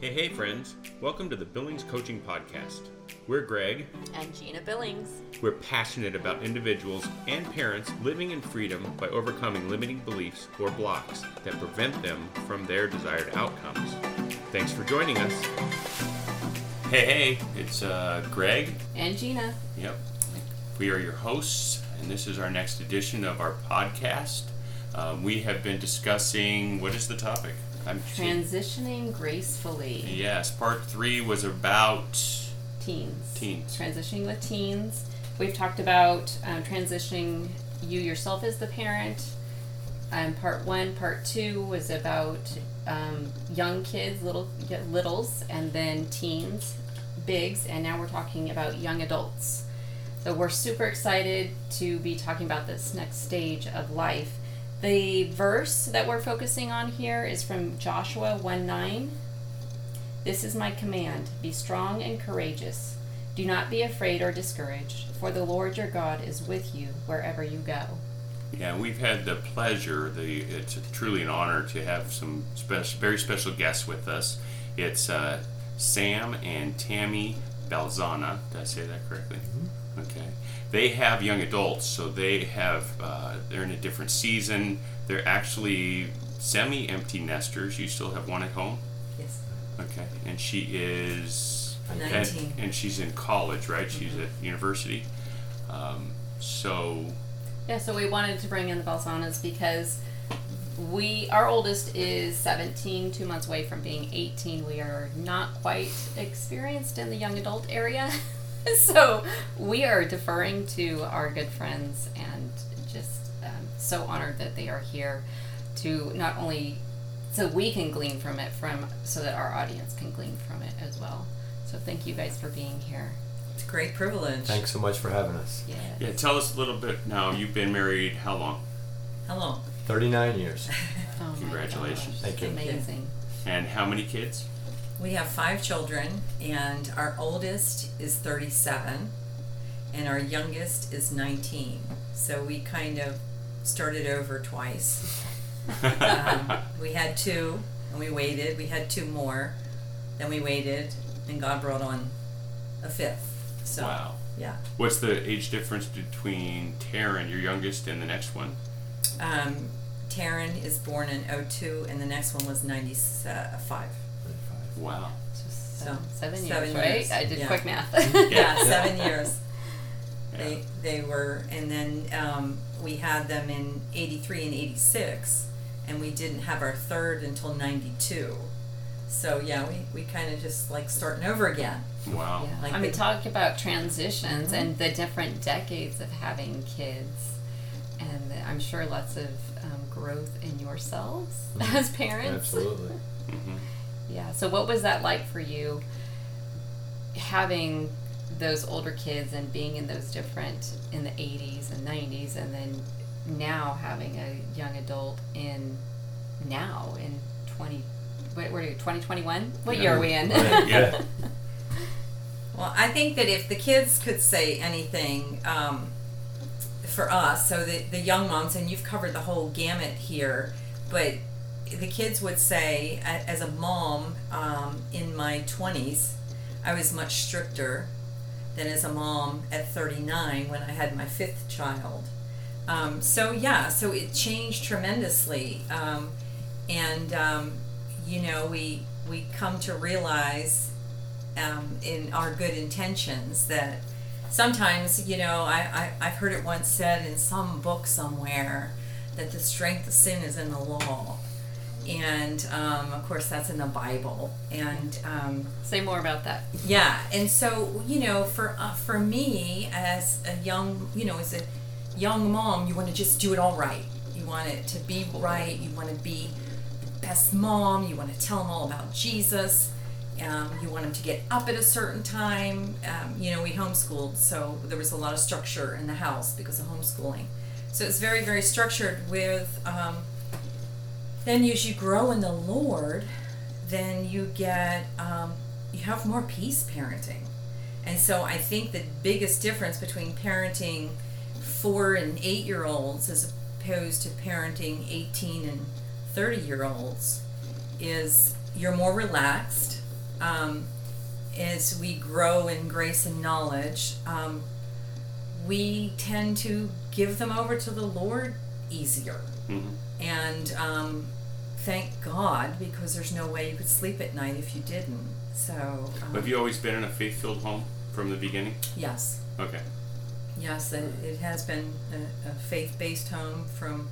Hey, hey, friends. Welcome to the Billings Coaching Podcast. We're Greg. And Gina Billings. We're passionate about individuals and parents living in freedom by overcoming limiting beliefs or blocks that prevent them from their desired outcomes. Thanks for joining us. Hey, hey, it's uh, Greg. And Gina. Yep. We are your hosts, and this is our next edition of our podcast. Um, we have been discussing what is the topic? I'm transitioning gracefully. Yes, part three was about teens. Teens. Transitioning with teens. We've talked about um, transitioning you yourself as the parent. Um, part one, part two was about um, young kids, little littles, and then teens, bigs, and now we're talking about young adults. So we're super excited to be talking about this next stage of life. The verse that we're focusing on here is from Joshua 1 9. This is my command be strong and courageous. Do not be afraid or discouraged, for the Lord your God is with you wherever you go. Yeah, we've had the pleasure, the it's truly an honor to have some special, very special guests with us. It's uh, Sam and Tammy Balzana. Did I say that correctly? Okay they have young adults, so they have uh, they're in a different season. They're actually semi-empty nesters. You still have one at home. Yes. Okay, and she is nineteen, and, and she's in college, right? Mm-hmm. She's at university. Um, so. Yeah, so we wanted to bring in the Balsanas because we our oldest is 17 two months away from being 18 we are not quite experienced in the young adult area so we are deferring to our good friends and just um, so honored that they are here to not only so we can glean from it from so that our audience can glean from it as well. So thank you guys for being here. It's a great privilege. Thanks so much for having us. Yeah yeah tell us a little bit now you've been married how long? How long? 39 years. Oh congratulations. thank you. amazing. And how many kids we have five children, and our oldest is 37, and our youngest is 19. So we kind of started over twice. um, we had two, and we waited. We had two more, then we waited, and God brought on a fifth. So, wow. Yeah. What's the age difference between Taryn, your youngest, and the next one? Um, Taryn is born in 02, and the next one was 95. Wow. So seven, years, seven right? Years. I did yeah. quick math. yeah, seven years. They they were, and then um, we had them in '83 and '86, and we didn't have our third until '92. So yeah, we, we kind of just like starting over again. Wow. Yeah. Like I mean, talk about transitions mm-hmm. and the different decades of having kids, and I'm sure lots of um, growth in yourselves mm-hmm. as parents. Absolutely. Mm-hmm. Yeah. So what was that like for you having those older kids and being in those different in the 80s and 90s and then now having a young adult in now in 20 what, what are you 2021 what yeah. year are we in yeah well i think that if the kids could say anything um, for us so the, the young moms and you've covered the whole gamut here but the kids would say, as a mom um, in my 20s, I was much stricter than as a mom at 39 when I had my fifth child. Um, so, yeah, so it changed tremendously. Um, and, um, you know, we, we come to realize um, in our good intentions that sometimes, you know, I, I, I've heard it once said in some book somewhere that the strength of sin is in the law and um, of course that's in the Bible. And um, say more about that. Yeah, and so you know, for uh, for me as a young, you know, as a young mom, you want to just do it all right. You want it to be right. You want to be the best mom. You want to tell them all about Jesus. Um, you want them to get up at a certain time. Um, you know, we homeschooled, so there was a lot of structure in the house because of homeschooling. So it's very, very structured with um, then as you grow in the Lord, then you get um, you have more peace parenting. And so I think the biggest difference between parenting four and eight year olds as opposed to parenting 18 and 30 year olds is you're more relaxed um, as we grow in grace and knowledge, um, we tend to give them over to the Lord easier. Mhm. And um, thank God, because there's no way you could sleep at night if you didn't. So, um, Have you always been in a faith-filled home from the beginning? yes, Okay. yes, it, it has been a, a faith-based home from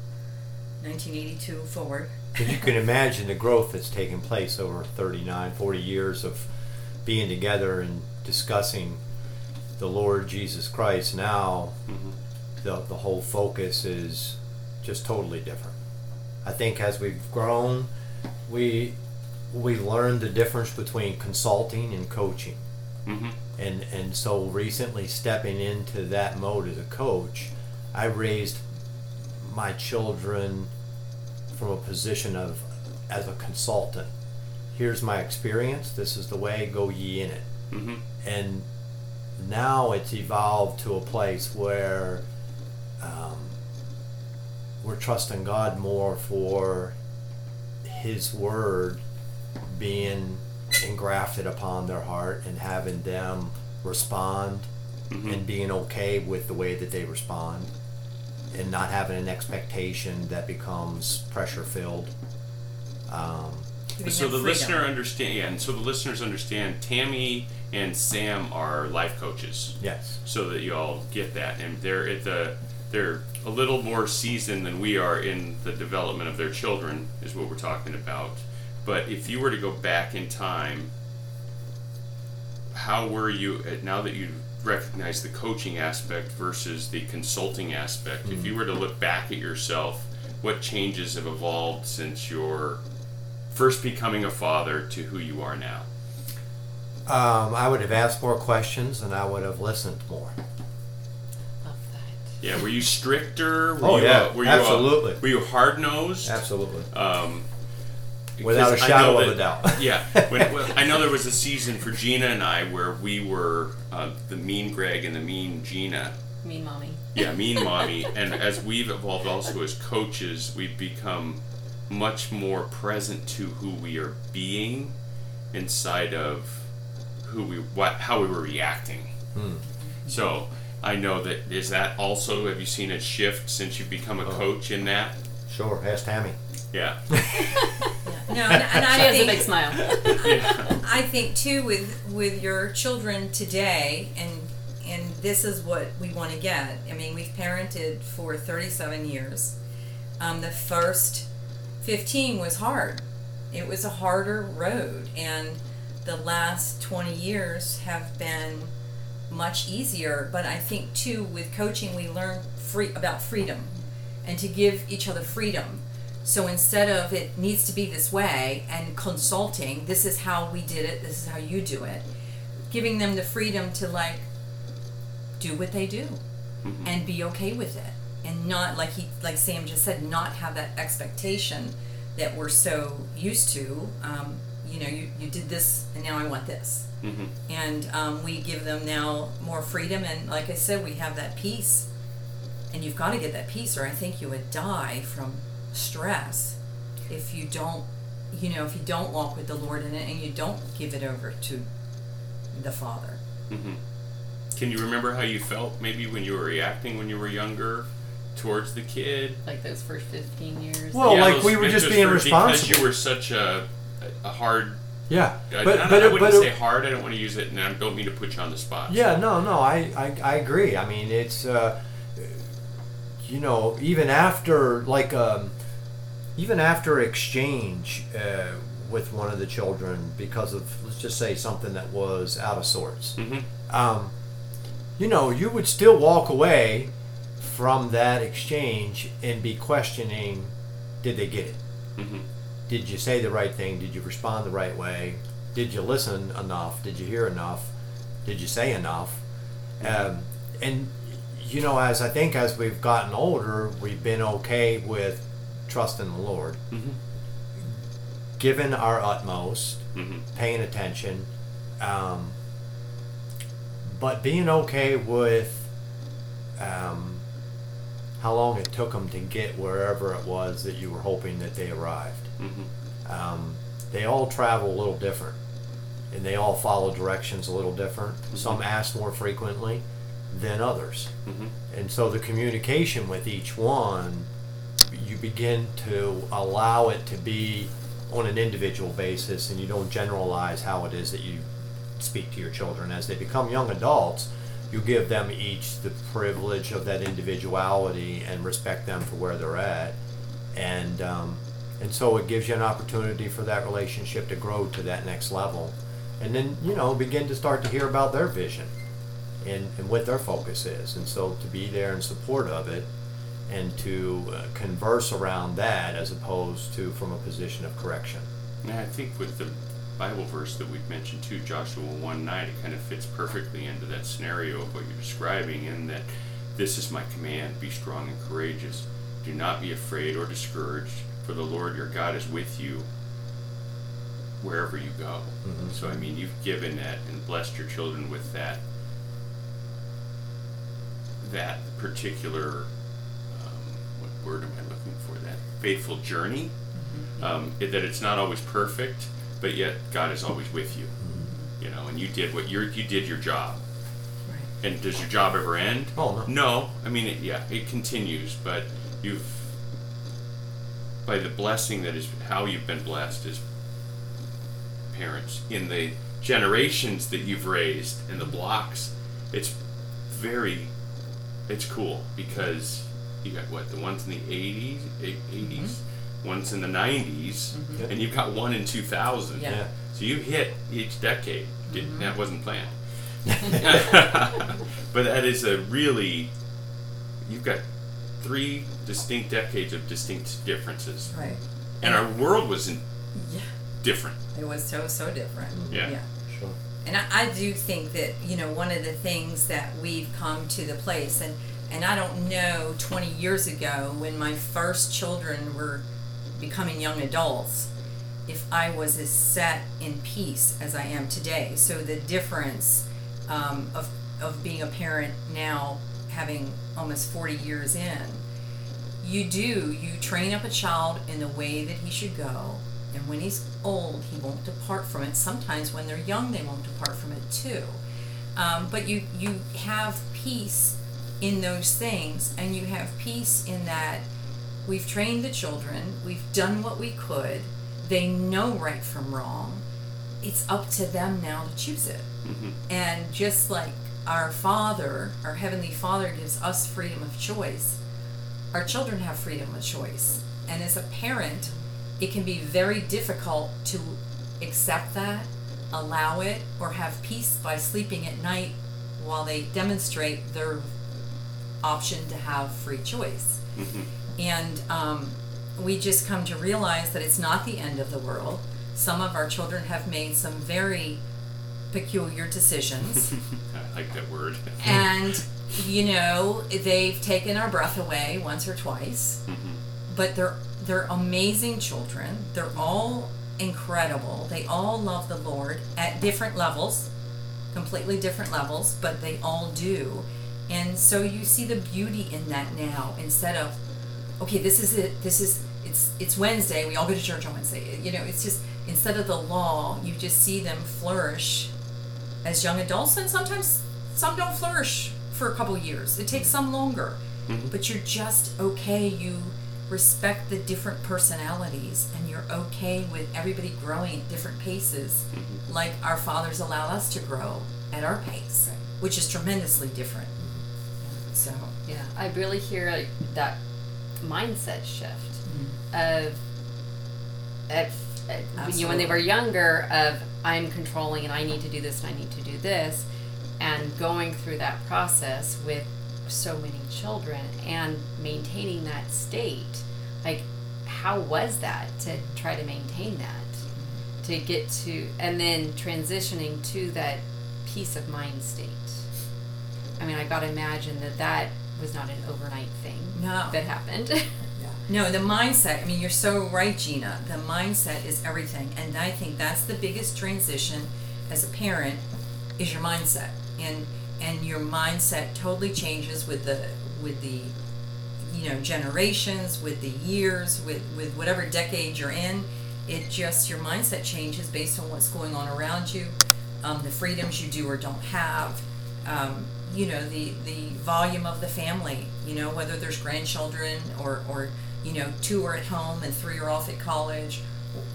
1982 forward. But you can imagine the growth that's taken place over 39, 40 years of being together and discussing the Lord Jesus Christ. Now, Mhm. the, the whole focus is just totally different. I think as we've grown, we we learned the difference between consulting and coaching. Mhm. and and so recently stepping into that mode as a coach i raised my children from a position of as a consultant here's my experience this is the way go ye in it Mhm. and now it's evolved to a place where um, we're trusting god more for his word being engrafted upon their heart and having them respond Mhm. and being okay with the way that they respond and not having an expectation that becomes pressure filled um, So the freedom. listener understand, yeah, and so the listeners understand. Tammy and Sam are life coaches, yes so that you all get that, and they're at the they're a little more seasoned than we are in the development of their children, is what we're talking about. But if you were to go back in time, how were you uh, now that you recognize the coaching aspect versus the consulting aspect? If you were to look back at yourself, what changes have evolved since your first becoming a father to who you are now? um, i would have asked more questions and i would have listened more. Yeah, were you stricter? Were Oh, you, yeah, uh, were you, absolutely. Uh, were you hard nosed? absolutely Um, Without a shadow know of a doubt. yeah, when, when, I know there was a season for Gina and I where we were uh, the mean Greg and the mean Gina. Mean mommy. Yeah, mean mommy. and as we've evolved also as coaches, we've become much more present to who we are being inside of who we what how we were reacting. Hmm. So I know that is that also have you seen a shift since you've become a Oh. coach in that? sure ask tammy Yeah. No, and, and I She has a think big smile. yeah. I think too with with your children today, and and this is what we want to get. I mean, we've parented for 37 years. Um, the first 15 was hard. It was a harder road, and the last 20 years have been much easier. But I think too with coaching, we learn free about freedom, and to give each other freedom. So instead of it needs to be this way and consulting, this is how we did it, this is how you do it, giving them the freedom to like do what they do Mhm. and be okay with it and not like he like Sam just said not have that expectation that we're so used to um, you know you, you did this and now I want this hmm and um, we give them now more freedom and like i said we have that peace and you've got to get that peace or i think you would die from stress if you don't you know if you don't walk with the lord in it and you don't give it over to the father Mm-hmm. Can you remember how you felt maybe when you were reacting when you were younger towards the kid? like those first 15 years. Well, like those- we were just being responsible. Because you were such a, a hard. Yeah I, but I, but I wouldn't but say hard. I don't want to use it, and I don't mean to put you on the spot. Yeah, no, no, I, I, I agree. I mean, it's, uh, you know, even after, like, um, even after exchange uh, with one of the children because of, let's just say, something that was out of sorts, hmm um, you know, you would still walk away from that exchange and be questioning, did they get it? hmm did you say the right thing? Did you respond the right way? Did you listen enough? Did you hear enough? Did you say enough? Um, and you know, as I think as we've gotten older, we've been okay with trusting the Lord, hmm giving our utmost, hmm paying attention, um, but being okay with um, how long it took them to get wherever it was that you were hoping that they arrived. Hmm um, they all travel a little different. and they all follow directions a little different. Some ask more frequently than others. Mhm. And so the communication with each one, you begin to allow it to be on an individual basis and you don't generalize how it is that you speak to your children. As they become young adults, you give them each the privilege of that individuality and respect them for where they're at. And, um, and so it gives you an opportunity for that relationship to grow to that next level. And then, you know, begin to start to hear about their vision and, and what their focus is. And so to be there in support of it and to uh, converse around that as opposed to from a position of correction. Yeah, I think with the Bible verse that we've mentioned too, Joshua 1 9, it kind of fits perfectly into that scenario of what you're describing, in that this is my command be strong and courageous. Do not be afraid or discouraged, for the Lord your God is with you wherever you go. Mhm. So, I mean, you've given that and blessed your children with that that particular um, what word am I looking for? That faithful journey. Um, it, that it's not always perfect, but yet God is always with you. You know, and you did what you you did your job. Right. And does your job ever end? Oh, no. No, I mean, it, yeah, it continues, but you've by the blessing that is how you've been blessed as parents in the generations that you've raised and the blocks. It's very, it's cool because you got what the ones in the eighties, eighties, mm-hmm. ones in the 90s Yep. Mm-hmm. and you've got one in two thousand. Yeah. Yeah. So you hit each decade. Did, mm-hmm. That wasn't planned. but that is a really you've got three distinct decades of distinct differences Right. and our world was in Yeah. different It was so so different. Yeah. Yeah. Sure. And I, I do think that, you know, one of the things that we've come to the place, and, and I don't know 20 years ago when my first children were becoming young adults, if I was as set in peace as I am today. So the difference um, of, of being a parent now, having almost 40 years in, you do, you train up a child in the way that he should go. And when he's old, he won't depart from it. Sometimes when they're young, they won't depart from it too. Um, but you, you have peace in those things, and you have peace in that we've trained the children, we've done what we could, they know right from wrong. It's up to them now to choose it. Mhm. And just like our Father, our Heavenly Father, gives us freedom of choice, our children have freedom of choice. And as a parent, it can be very difficult to accept that, allow it, or have peace by sleeping at night while they demonstrate their option to have free choice. Mhm. And um, we just come to realize that it's not the end of the world. Some of our children have made some very peculiar decisions. I like that word. and, you know, they've taken our breath away once or twice. Mhm. But they're they're amazing children. They're all incredible. They all love the Lord at different levels, completely different levels, but they all do. And so you see the beauty in that now instead of okay, this is it. This is it's it's Wednesday. We all go to church on Wednesday. You know, it's just instead of the law, you just see them flourish as young adults, and sometimes some don't flourish for a couple years. It takes some longer, Mhm. but you're just okay. You respect the different personalities, and you're okay with everybody growing at different paces, mm-hmm. like our fathers allow us to grow at our pace, which is tremendously different. Mm-hmm. So, Yeah, I really hear like, that mindset shift mm-hmm. of, of, of you know, when they were younger of I'm controlling and I need to do this and I need to do this, and going through that process with so many children and maintaining that state, like how was that to try to maintain that? To get to and then transitioning to that peace of mind state. I mean, I got to imagine that that was not an overnight thing No. that happened. No, the mindset. I mean, you're so right, Gina. The mindset is everything, and I think that's the biggest transition as a parent is your mindset, and and your mindset totally changes with the with the you know generations, with the years, with with whatever decade you're in, It just your mindset changes based on what's going on around you, um, the freedoms you do or don't have. Um, you know the the volume of the family. You know whether there's grandchildren or or you know two are at home and three are off at college.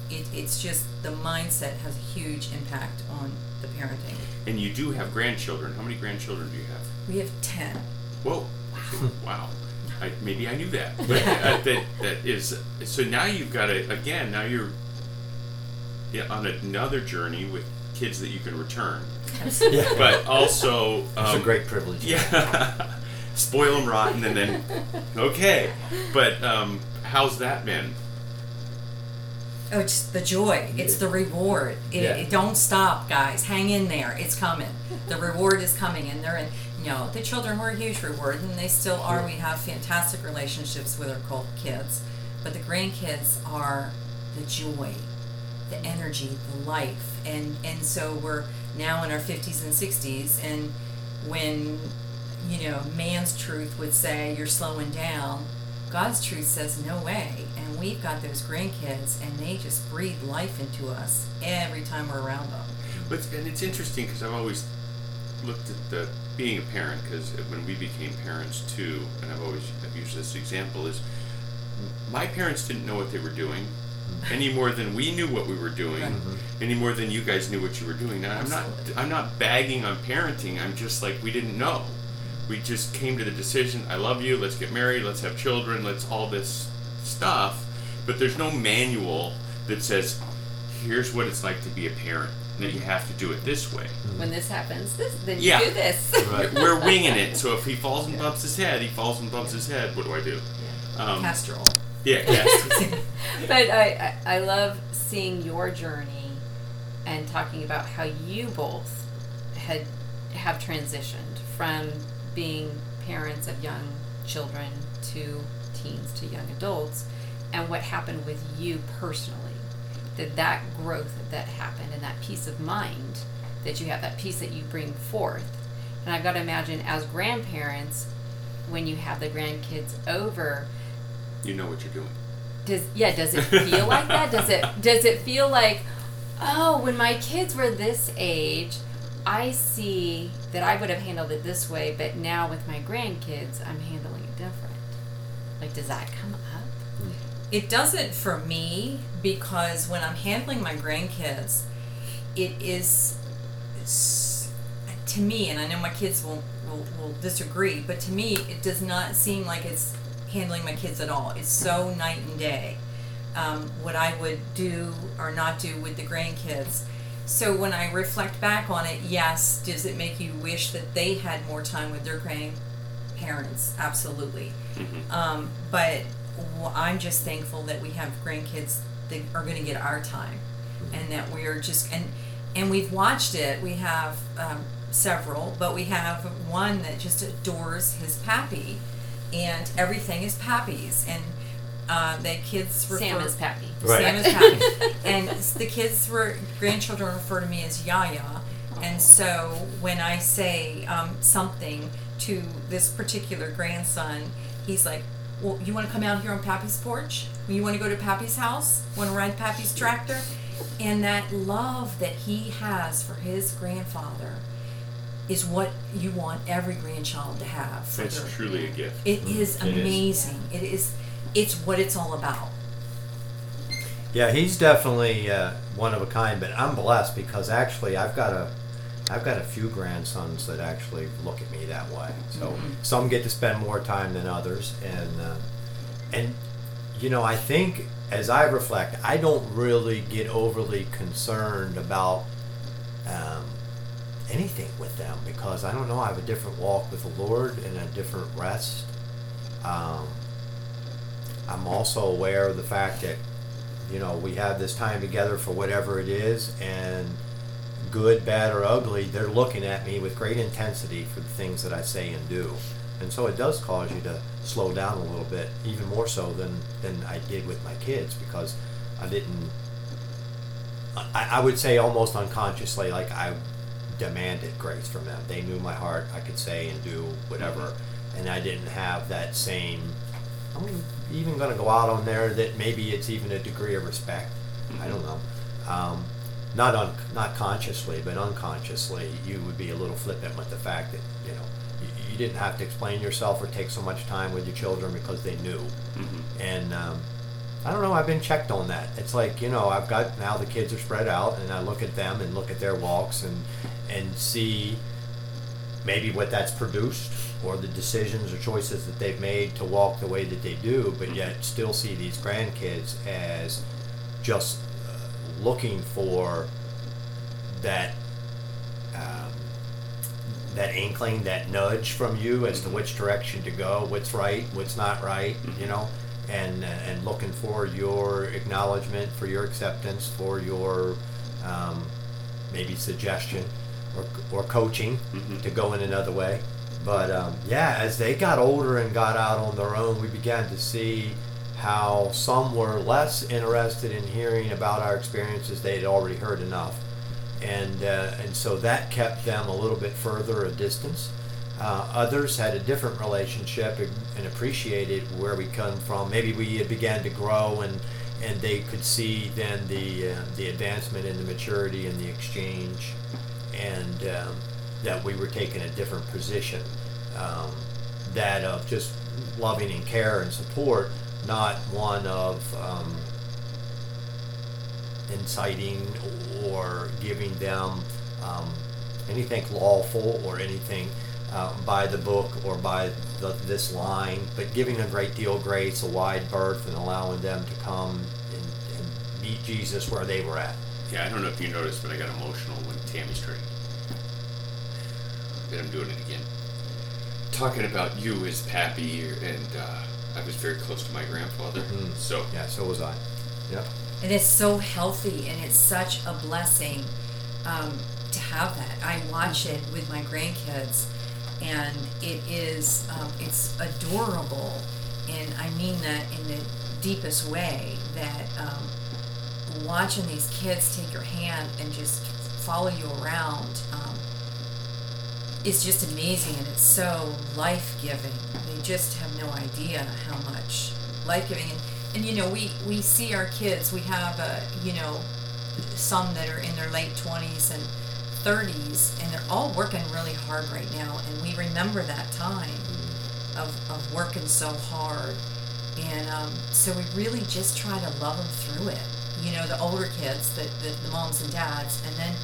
It, it's just the mindset has a huge impact on the parenting. And you do have grandchildren. How many grandchildren do you have? We have ten. Whoa! wow. I, maybe I knew that, but uh, that that is so. Now you've got to again. Now you're yeah, on another journey with kids that you can return, Yeah. but also It's um, a great privilege. Yeah. Spoil them rotten and then okay. But um, how's that been? Oh, it's the joy. It's the reward. It, Yeah. it- don't stop, guys. Hang in there. It's coming. The reward is coming, and they're in. You know, the children were a huge reward, and they still are. We have fantastic relationships with our cult kids, but the grandkids are the joy, the energy, the life, and and so we're now in our fifties and sixties, and when you know man's truth would say you're slowing down God's truth says no way. And we've got those grandkids, and they just breathe life into us every time we're around them. But it's- and it's interesting because I've always looked at the being a parent because when we became parents too, and I've always I've used this example is my parents didn't know what they were doing mm-hmm. any more than we knew what we were doing, Right. Mm-hmm. any more than you guys knew what you were doing. Now I'm not I'm not bagging on parenting. I'm just like we didn't know. We just came to the decision. I love you. Let's get married. Let's have children. Let's all this stuff. But there's no manual that says, "Here's what it's like to be a parent." That you have to do it this way. when this happens, this then Yeah. you do this. Right. We're winging it. So if he falls and bumps his head, he falls and bumps his head. What do I do? Um, Castor yeah, yes. but I, I I love seeing your journey and talking about how you both had have transitioned from being parents of young children to teens to young adults and what happened with you personally. That that growth that happened and that peace of mind that you have that peace that you bring forth. And i've got to imagine as grandparents when you have the grandkids over you know what you're doing. does yeah does it feel like that? Does it does it feel like oh when my kids were this age i see that i would have handled it this way but now with my grandkids i'm handling it different like does that come up It doesn't for me because when I'm handling my grandkids, it is to me, and I know my kids will, will, will disagree, but to me, it does not seem like it's handling my kids at all. It's so night and day. Um, what I would do or not do with the grandkids. So when I reflect back on it, yes, does it make you wish that they had more time with their grandparents? Absolutely. Um, but I'm just thankful that we have grandkids that are going to get our time, and that we're just and and we've watched it. We have um, several, but we have one that just adores his pappy, and everything is pappies, and uh, the kids refer, sam is pappy Right. Sam is happy. and the kids were grandchildren refer to me as Yaya. And so when I say um, something to this particular grandson, he's like, "Well, you want to come out here on Pappy's porch? You want to go to Pappy's house? Want to ride Pappy's tractor?" And that love that he has for his grandfather is what you want every grandchild to have. It's truly a gift. it is It is. amazing. It is. It's what it's all about. Yeah, he's definitely uh, one of a kind. But I'm blessed because actually I've got a, I've got a few grandsons that actually look at me that way. So some get to spend more time than others, and uh, and you know I think as I reflect, I don't really get overly concerned about um, anything with them because I don't know. I have a different walk with the Lord and a different rest. Um, I'm also aware of the fact that you know we have this time together for whatever it is and good bad or ugly they're looking at me with great intensity for the things that i say and do. And so it does cause you to slow down a little bit even more so than than i did with my kids because i didn't i, I would say almost unconsciously like i demanded grace from them. They knew my heart i could say and do whatever. Mm-hmm. And i didn't have that same I'm even going to go out on there that maybe it's even a degree of respect. I don't know. Um, not un, not consciously, but unconsciously, you would be a little flippant with the fact that you know you, you didn't have to explain yourself or take so much time with your children because they knew. Mm-hmm. And um, I don't know. I've been checked on that. It's like you know I've got now the kids are spread out, and I look at them and look at their walks and and see maybe what that's produced or the decisions or choices that they've made to walk the way that they do, but yet still see these grandkids as just uh, looking for that um, that inkling, that nudge from you as to which direction to go, what's right, what's not right, you know, and uh, and looking for your acknowledgement, for your acceptance, for your um, maybe suggestion or, or coaching Mhm. to go in another way. But um, yeah, as they got older and got out on their own, we began to see how some were less interested in hearing about our experiences. They had already heard enough, and uh, and so that kept them a little bit further a distance. Uh, others had a different relationship and, and appreciated where we come from. Maybe we had began to grow and and they could see then the uh, the advancement in the maturity and the exchange, and um, that we were taking a different position, um, that of just loving and care and support, not one of um, inciting or giving them um, anything lawful or anything uh, by the book or by the, this line, but giving a great deal of grace, a wide berth, and allowing them to come and, and meet Jesus where they were at. Yeah, I don't know if you noticed, but I got emotional when Tammy straight. But I'm doing it again. Talking about you as Pappy, and uh, I was very close to my grandfather. Mhm. So Yeah, so was I. Yep. And it's so healthy and it's such a blessing um, to have that. I watch it with my grandkids and it is, um, it's adorable. And I mean that in the deepest way that um, watching these kids take your hand and just follow you around um, is just amazing and it's so life giving. They just have no idea how much life giving. And, and you know, we, we see our kids, we have, uh, you know, some that are in their late 20s and 30s, and they're all working really hard right now. And we remember that time of, of working so hard. And um, so we really just try to love them through it. You know, the older kids, the, the, the moms and dads, and then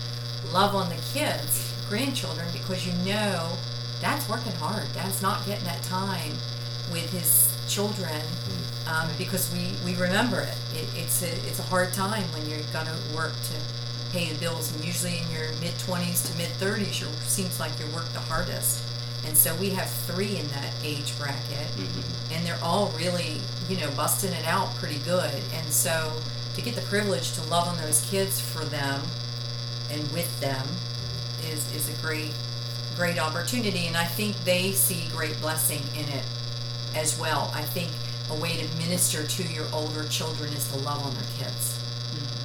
love on the kids, grandchildren, because you know dad's working hard. Dad's not getting that time with his children um, because we, we remember it. it. It's a it's a hard time when you're gonna work to pay the bills, and usually in your mid twenties to mid thirties, you seems like you work the hardest. And so we have three in that age bracket, mhm. and they're all really you know busting it out pretty good. And so to get the privilege to love on those kids for them and with them is is a great great opportunity and I think they see great blessing in it as well. I think a way to minister to your older children is to love on their kids.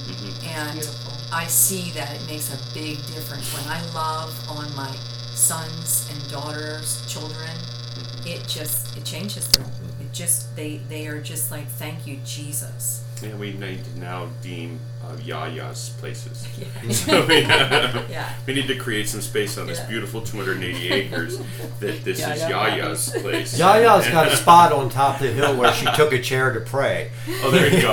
Mhm. And Beautiful. I see that it makes a big difference when I love on my sons and daughters, children. It just it changes them. It just they they are just like thank you Jesus. Yeah, we need to now deem uh, Yaya's places. Yeah. So we, Yeah. we need to create some space on this Yeah. beautiful 280 acres that this is Yaya. Yaya's place. Yaya's got a spot on top of the hill where she took a chair to pray. Oh, there you go.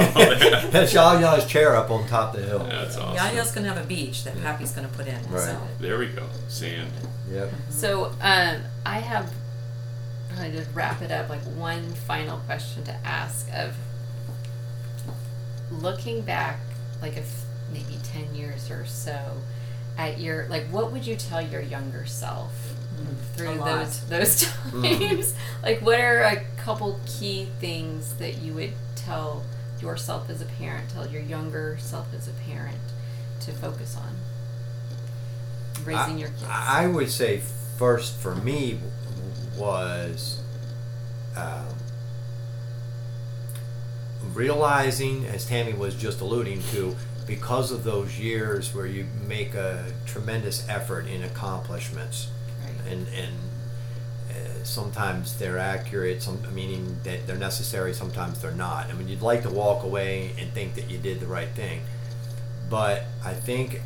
That's Yaya's chair up on top of the hill. That's awesome. Yaya's gonna have a beach that Pappy's gonna put in. Right. So There we go. Sand. Yep. So um, I have kind of wrap it up like one final question to ask of looking back like if maybe 10 years or so at your like what would you tell your younger self through A lot. those those times? Like what are a couple key things that you would tell yourself as a parent tell your younger self as a parent to focus on? Raising I, your kids. I would say first for me was um, realizing, as Tammy was just alluding to, because of those years where you make a tremendous effort in accomplishments, right and and uh, sometimes they're accurate, some meaning that they're necessary, sometimes they're not. I mean, you'd like to walk away and think that you did the right thing, but I think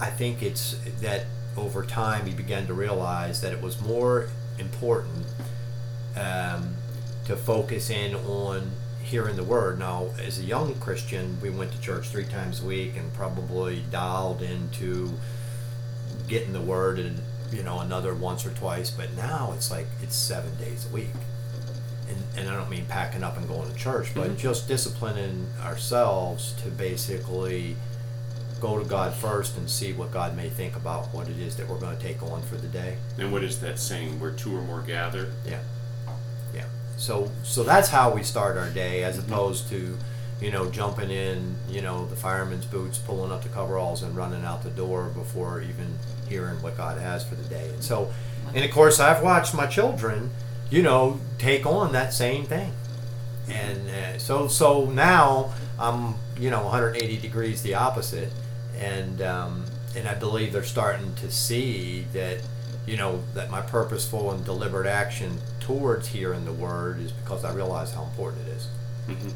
I think it's that over time he began to realize that it was more important um, to focus in on hearing the word. Now, as a young Christian, we went to church three times a week and probably dialed into getting the word and you know another once or twice. But now it's like it's seven days a week. And, and I don't mean packing up and going to church, but Mhm. just disciplining ourselves to basically go to God first and see what God may think about what it is that we're going to take on for the day. And what is that saying? Where two or more gather? Yeah. So so that's how we start our day, as opposed to, you know, jumping in, you know, the fireman's boots, pulling up the coveralls, and running out the door before even hearing what God has for the day. And so, and of course, I've watched my children, you know, take on that same thing. And uh, so so now I'm you know 180 degrees the opposite, and um, and I believe they're starting to see that you know that my purposeful and deliberate action towards hearing the word is because I realize how important it is, Mm-hmm.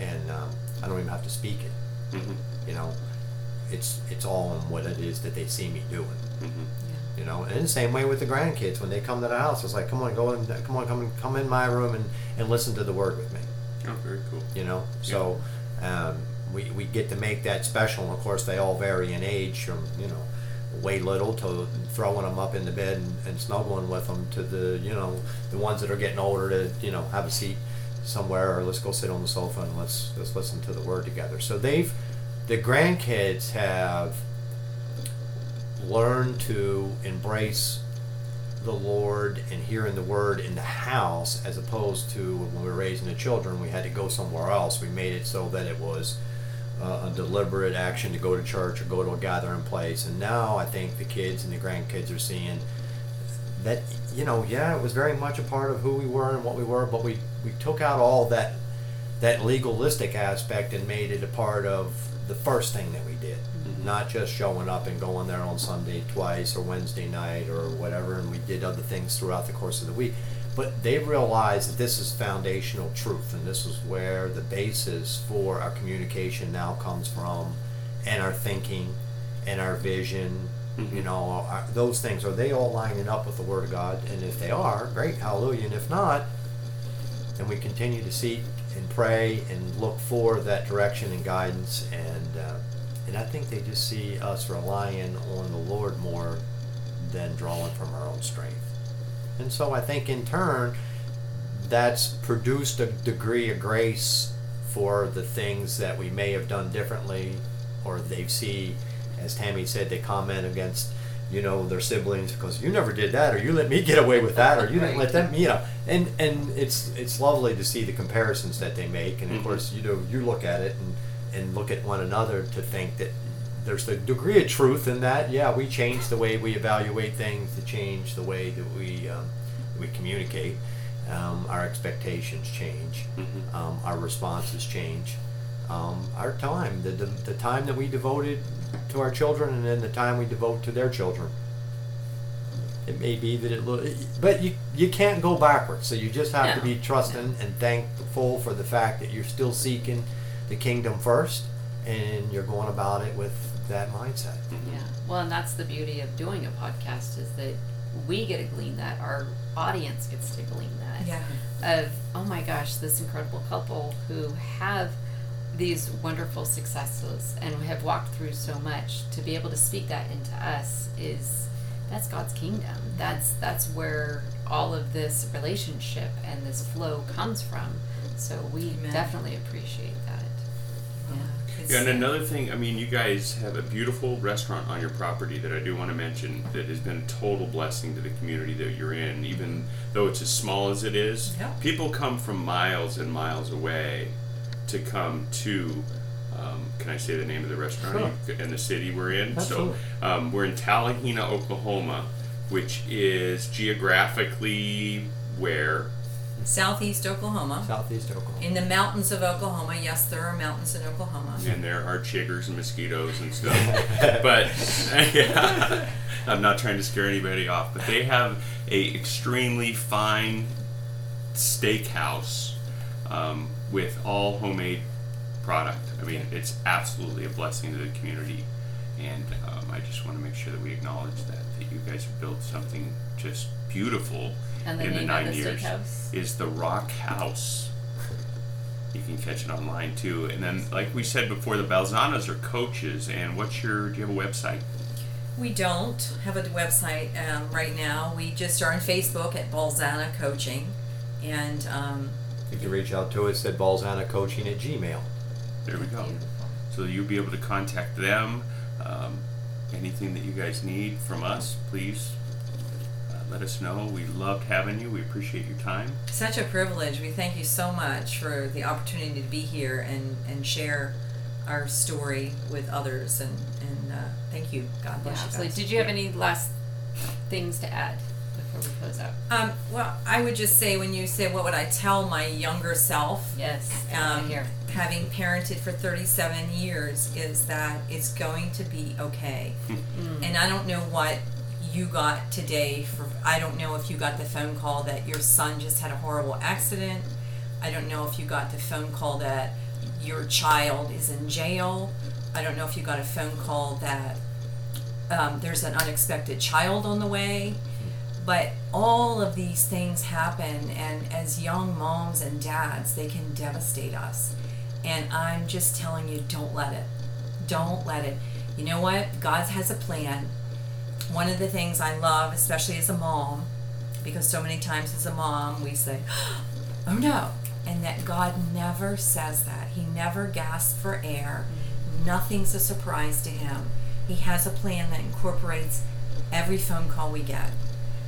and um, I don't even have to speak it. Mm-hmm. You know, it's it's all in what it is that they see me doing. Mm-hmm. You know, and the same way with the grandkids when they come to the house, it's like, come on, go in, come on, come in, come in my room and, and listen to the word with me. Oh, very cool. you know so um, we, we get to make that special and of course they all vary in age from you know way little to throwing them up in the bed and, and snuggling with them to the you know the ones that are getting older to you know have a seat somewhere or let's go sit on the sofa and let's let's listen to the word together so they've the grandkids have learned to embrace the Lord and hearing the word in the house as opposed to when we were raising the children, we had to go somewhere else. We made it so that it was a deliberate action to go to church or go to a gathering place. And now I think the kids and the grandkids are seeing that, you know, yeah, it was very much a part of who we were and what we were, but we, we took out all that that legalistic aspect and made it a part of the first thing that we did mm-hmm. not just showing up and going there on Sunday twice or Wednesday night or whatever, and we did other things throughout the course of the week. But they realized that this is foundational truth, and this is where the basis for our communication now comes from, and our thinking, and our vision. Mhm. You know, are, those things are they all lining up with the Word of God? And if they are, great, hallelujah. And if not, then we continue to seek and pray and look for that direction and guidance and uh, and I think they just see us relying on the Lord more than drawing from our own strength. And so I think in turn that's produced a degree of grace for the things that we may have done differently or they see as Tammy said they comment against you know their siblings because you never did that or you let me get away with that or you didn't let them you know and and it's it's lovely to see the comparisons that they make and of Mhm. course you know you look at it and and look at one another to think that there's the degree of truth in that. Yeah we change the way we evaluate things to change the way that we um, we communicate. Um, our expectations change. Mhm. um, our responses change. Um, our time the, the, the time that we devoted to our children and then the time we devote to their children. It may be that it look but you you can't go backwards. So you just have to be trusting and thankful for the fact that you're still seeking the kingdom first and you're going about it with that mindset Yeah. Well, and that's the beauty of doing a podcast is that we get to glean that. Our audience gets to glean that. Yeah. Of, oh my gosh, this incredible couple who have these wonderful successes and have walked through so much to be able to speak that into us is that's God's kingdom. That's that's where all of this relationship and this flow comes from. So we Amen. definitely appreciate that. Yeah. It's- Yeah, and another thing, I mean, you guys have a beautiful restaurant on your property that I do want to mention that has been a total blessing to the community that you're in, even though it's as small as it is. Yeah. People come from miles and miles away to come to. Um, can I say the name of the restaurant in the city we're in? Absolutely. So um, we're in Talihina, Oklahoma, which is geographically where Southeast Oklahoma. southeast oklahoma In the mountains of Oklahoma. Yes, there are mountains in Oklahoma. and there are chiggers and mosquitoes and stuff. but yeah, I'm not trying to scare anybody off. But they have a extremely fine steakhouse um, with all homemade product. I mean, it's absolutely a blessing to the community, and um, I just want to make sure that we acknowledge that that you guys have built something just beautiful And the in the name nine the years. steakhouse? Is the Rock House. You can catch it online too, and then like we said before, the Balzanas are coaches. And what's your? Do you have a website? We don't have a website um, right now. We just are on Facebook at Balzana Coaching, and um, You can reach out to us at balzanacoaching at gmail. There we go. So you'll be able to contact them. Um, anything that you guys need from us, please uh, let us know. We loved having you. We appreciate your time. such a privilege. We thank you so much for the opportunity to be here and, and share our story with others. And, and uh, thank you. God Yeah, bless you absolutely. guys. Did you have any last things to add before we close out? Um, well, I would just say when you say, what would I tell my younger self? Yes. um, here. Having parented for 37 years is that it's going to be okay. And I don't know what you got today for I don't know if you got the phone call that your son just had a horrible accident. I don't know if you got the phone call that your child is in jail. I don't know if you got a phone call that um, there's an unexpected child on the way. But all of these things happen, and as young moms and dads, they can devastate us. And I'm just telling you, don't let it. Don't let it. You know what? God has a plan. One of the things I love, especially as a mom, because so many times as a mom we say, oh no. And that God never says that. He never gasps for air. Nothing's a surprise to him. He has a plan that incorporates every phone call we get.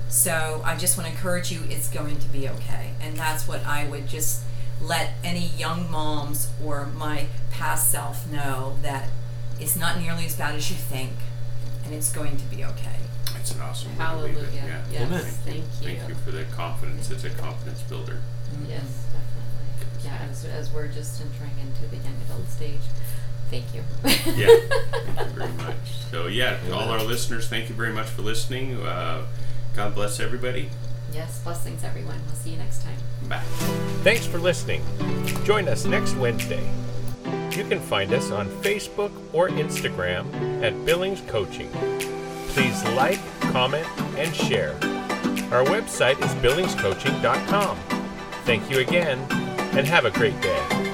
So I just want to encourage you, it's going to be okay. And that's what I would just let any young moms or my past self know that it's not nearly as bad as you think, and it's going to be okay. It's an awesome way to leave it. Yeah. Yes. Amen. Thank you. Thank you for the confidence. It's a confidence builder. Yes, definitely. Yeah, as, as we're just entering into the young adult stage. Thank you. Yeah. thank you very much. So yeah, to all our listeners, thank you very much for listening. Uh, God bless everybody. Yes, blessings, everyone. We'll see you next time. Bye. Thanks for listening. Join us next Wednesday. You can find us on Facebook or Instagram at Billings Coaching. Please like, comment, and share. Our website is billingscoaching.com. Thank you again, and have a great day.